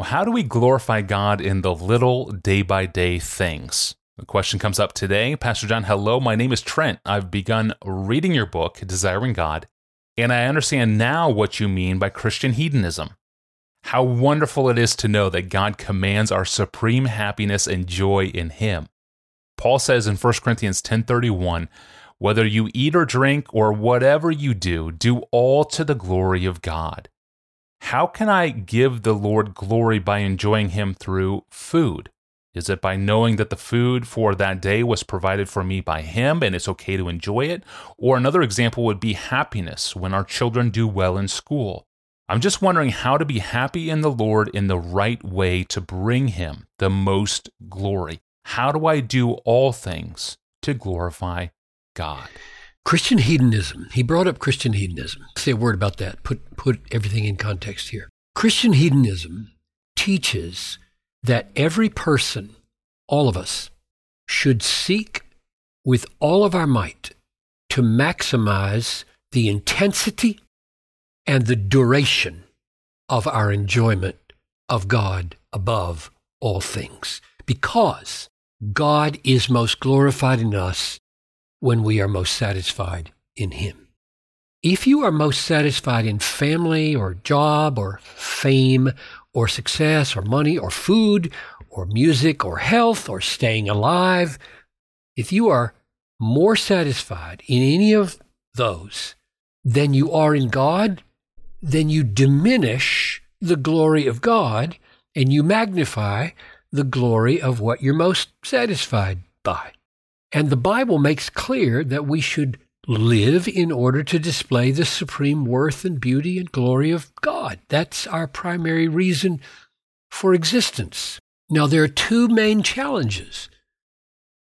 Well, how do we glorify God in the little day by day things? The question comes up today. Pastor John, hello. My name is Trent. I've begun reading your book, Desiring God, and I understand now what you mean by Christian hedonism. How wonderful it is to know that God commands our supreme happiness and joy in him. Paul says in 1 Corinthians 10:31, whether you eat or drink or whatever you do, do all to the glory of God. How can I give the Lord glory by enjoying him through food? Is it by knowing that the food for that day was provided for me by Him and it's okay to enjoy it? Or another example would be happiness when our children do well in school. I'm just wondering how to be happy in the Lord in the right way to bring Him the most glory. How do I do all things to glorify God? Christian hedonism. He brought up Christian hedonism. Say a word about that. Put, put everything in context here. Christian hedonism teaches that every person, all of us, should seek with all of our might to maximize the intensity and the duration of our enjoyment of God above all things. Because God is most glorified in us when we are most satisfied in Him. If you are most satisfied in family or job or fame or success or money or food or music or health or staying alive, if you are more satisfied in any of those than you are in God, then you diminish the glory of God and you magnify the glory of what you're most satisfied by. And the Bible makes clear that we should live in order to display the supreme worth and beauty and glory of God. That's our primary reason for existence. Now, there are two main challenges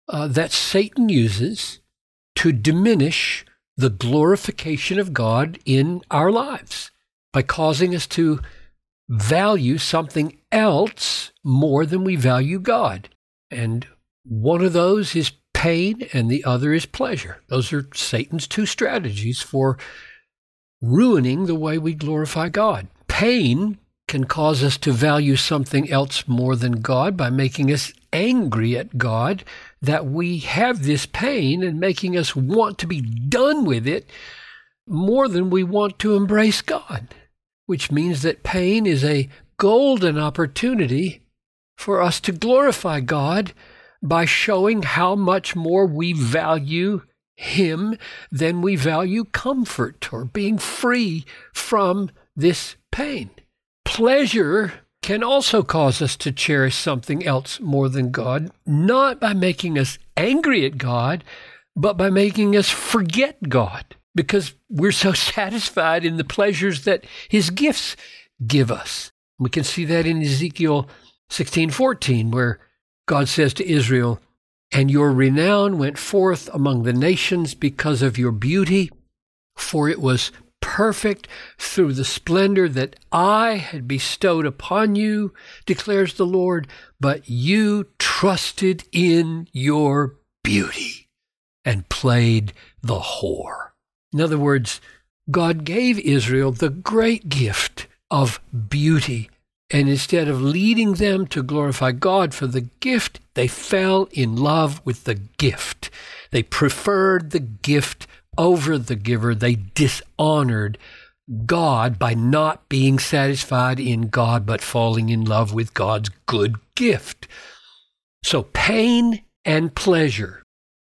uh, that Satan uses to diminish the glorification of God in our lives by causing us to value something else more than we value God. And one of those is pain and the other is pleasure. Those are Satan's two strategies for ruining the way we glorify God. Pain can cause us to value something else more than God by making us angry at God that we have this pain and making us want to be done with it more than we want to embrace God, which means that pain is a golden opportunity for us to glorify God by showing how much more we value Him than we value comfort or being free from this pain. Pleasure can also cause us to cherish something else more than God, not by making us angry at God, but by making us forget God because we're so satisfied in the pleasures that His gifts give us. We can see that in Ezekiel 16:14 where God says to Israel, And your renown went forth among the nations because of your beauty, for it was perfect through the splendor that I had bestowed upon you, declares the Lord, but you trusted in your beauty and played the whore. In other words, God gave Israel the great gift of beauty and instead of leading them to glorify God for the gift, they fell in love with the gift. They preferred the gift over the giver. They dishonored God by not being satisfied in God, but falling in love with God's good gift. So pain and pleasure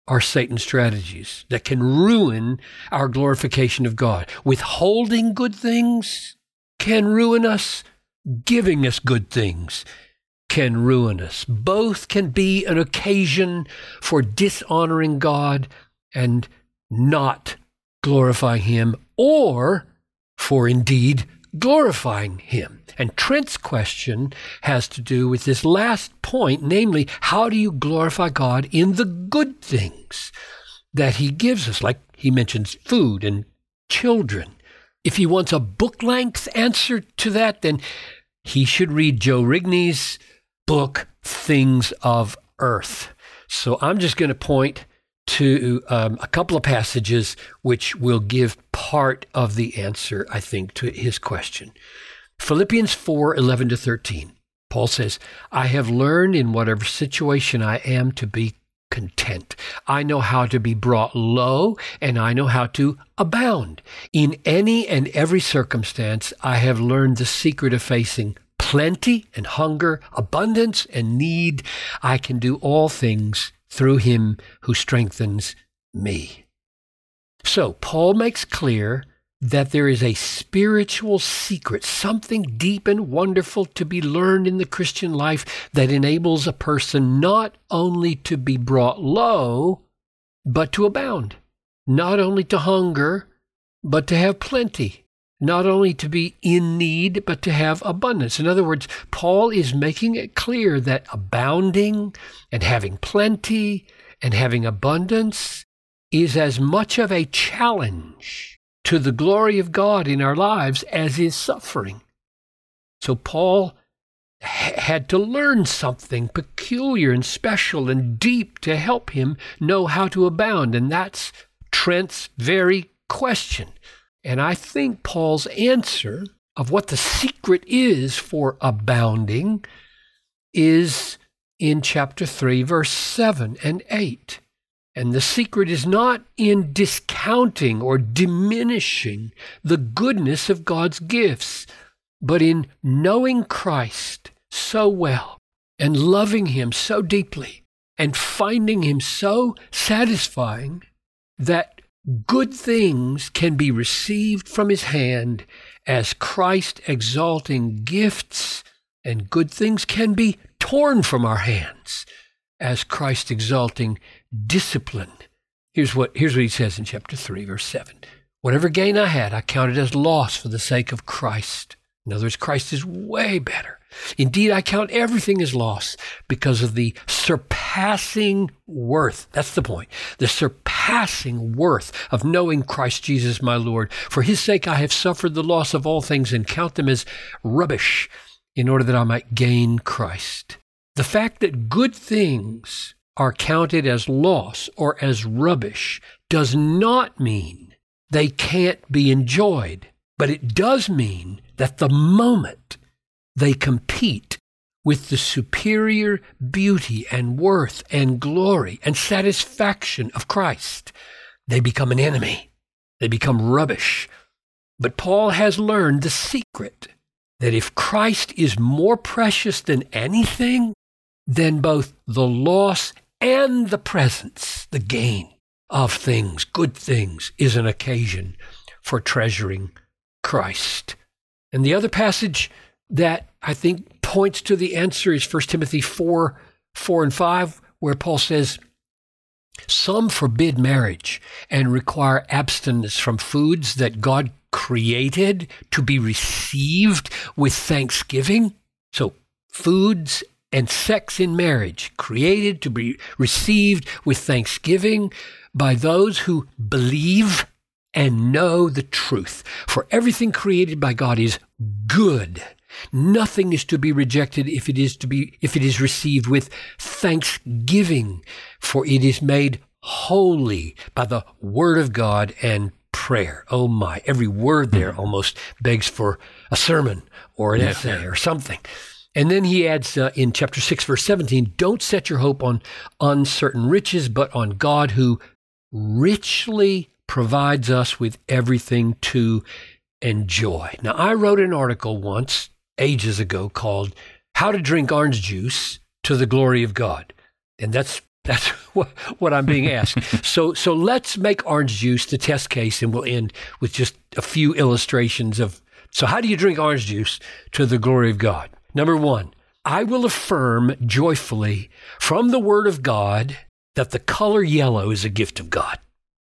are Satan's strategies that can ruin our glorification of God. Withholding good things can ruin us giving us good things can ruin us. Both can be an occasion for dishonoring God and not glorifying Him, or for indeed glorifying Him. And Trent's question has to do with this last point, namely, how do you glorify God in the good things that He gives us? Like he mentions food and children. If he wants a book length answer to that, then he should read Joe Rigney's book, Things of Earth. So I'm just going to point to um, a couple of passages which will give part of the answer, I think, to his question. Philippians 4 11 to 13. Paul says, I have learned in whatever situation I am to be content. I know how to be brought low and I know how to abound. In any and every circumstance, I have learned the secret of facing plenty and hunger, abundance and need. I can do all things through him who strengthens me. So Paul makes clear that there is a spiritual secret, something deep and wonderful to be learned in the Christian life that enables a person not only to be brought low, but to abound, not only to hunger, but to have plenty, not only to be in need, but to have abundance. In other words, Paul is making it clear that abounding and having plenty and having abundance is as much of a challenge to the glory of God in our lives as is suffering. So Paul had to learn something peculiar and special and deep to help him know how to abound. And that's Trent's very question. And I think Paul's answer of what the secret is for abounding is in chapter 3, verse 7 and 8. And the secret is not in discounting or diminishing the goodness of God's gifts, but in knowing Christ so well and loving Him so deeply and finding Him so satisfying that good things can be received from His hand as Christ exalting gifts, and good things can be torn from our hands as Christ exalting discipline. Here's what, here's what he says in chapter 3, verse 7. Whatever gain I had, I counted as loss for the sake of Christ. In other words, Christ is way better. Indeed, I count everything as loss because of the surpassing worth. That's the point. The surpassing worth of knowing Christ Jesus my Lord. For his sake, I have suffered the loss of all things and count them as rubbish in order that I might gain Christ. The fact that good things are counted as loss or as rubbish does not mean they can't be enjoyed, but it does mean that the moment they compete with the superior beauty and worth and glory and satisfaction of Christ, they become an enemy. They become rubbish. But Paul has learned the secret that if Christ is more precious than anything, then both the loss and the presence, the gain of things, good things, is an occasion for treasuring Christ. And the other passage that I think points to the answer is 1 Timothy 4 4 and 5, where Paul says, Some forbid marriage and require abstinence from foods that God created to be received with thanksgiving. So, foods and sex in marriage, created to be received with thanksgiving by those who believe and know the truth. For everything created by God is good. Nothing is to be rejected if it is to be if it is received with thanksgiving, for it is made holy by the word of God and prayer. Oh my, every word there mm-hmm. almost begs for a sermon or an essay or something. And then he adds uh, in chapter 6, verse 17, don't set your hope on uncertain riches, but on God who richly provides us with everything to enjoy. Now, I wrote an article once, ages ago, called How to Drink Orange Juice to the Glory of God. And that's that's what, what I'm being asked. so, so let's make orange juice the test case, and we'll end with just a few illustrations of. So, how do you drink orange juice to the glory of God? Number one, I will affirm joyfully from the Word of God that the color yellow is a gift of God.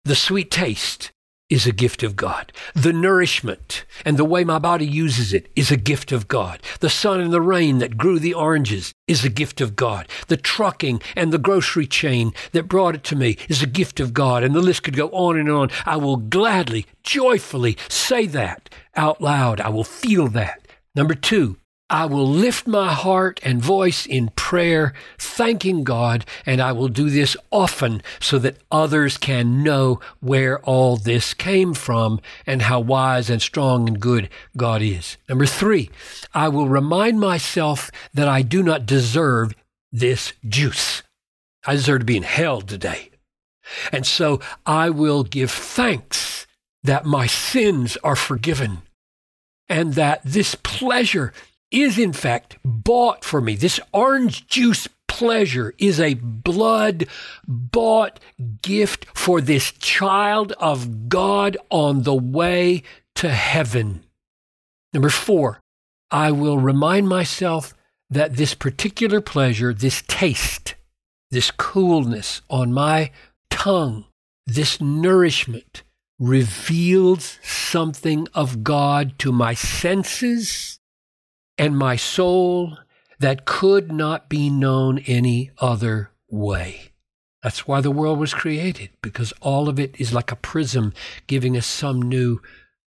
The sweet taste is a gift of God. The nourishment and the way my body uses it is a gift of God. The sun and the rain that grew the oranges is a gift of God. The trucking and the grocery chain that brought it to me is a gift of God. And the list could go on and on. I will gladly, joyfully say that out loud. I will feel that. Number two, I will lift my heart and voice in prayer, thanking God, and I will do this often so that others can know where all this came from and how wise and strong and good God is. Number three, I will remind myself that I do not deserve this juice. I deserve to be in hell today. And so I will give thanks that my sins are forgiven and that this pleasure is in fact bought for me. This orange juice pleasure is a blood bought gift for this child of God on the way to heaven. Number four, I will remind myself that this particular pleasure, this taste, this coolness on my tongue, this nourishment reveals something of God to my senses and my soul that could not be known any other way. That's why the world was created, because all of it is like a prism giving us some new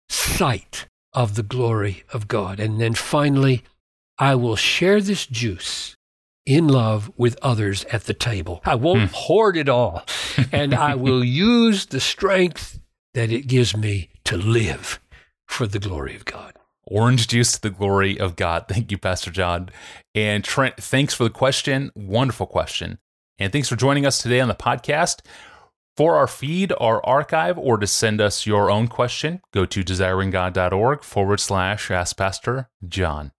sight of the glory of God. And then finally, I will share this juice in love with others at the table. I won't mm. hoard it all, and I will use the strength that it gives me to live for the glory of God. Orange juice to the glory of God. Thank you, Pastor John. And Trent, thanks for the question. Wonderful question. And thanks for joining us today on the podcast. For our feed, our archive, or to send us your own question, go to desiringgod.org forward slash ask Pastor John.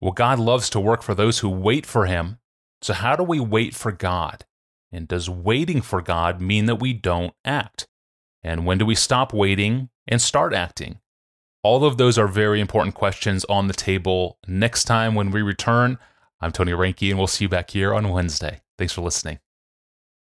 Well, God loves to work for those who wait for Him. So, how do we wait for God? And does waiting for God mean that we don't act? And when do we stop waiting and start acting? All of those are very important questions on the table next time when we return. I'm Tony Reinke, and we'll see you back here on Wednesday. Thanks for listening.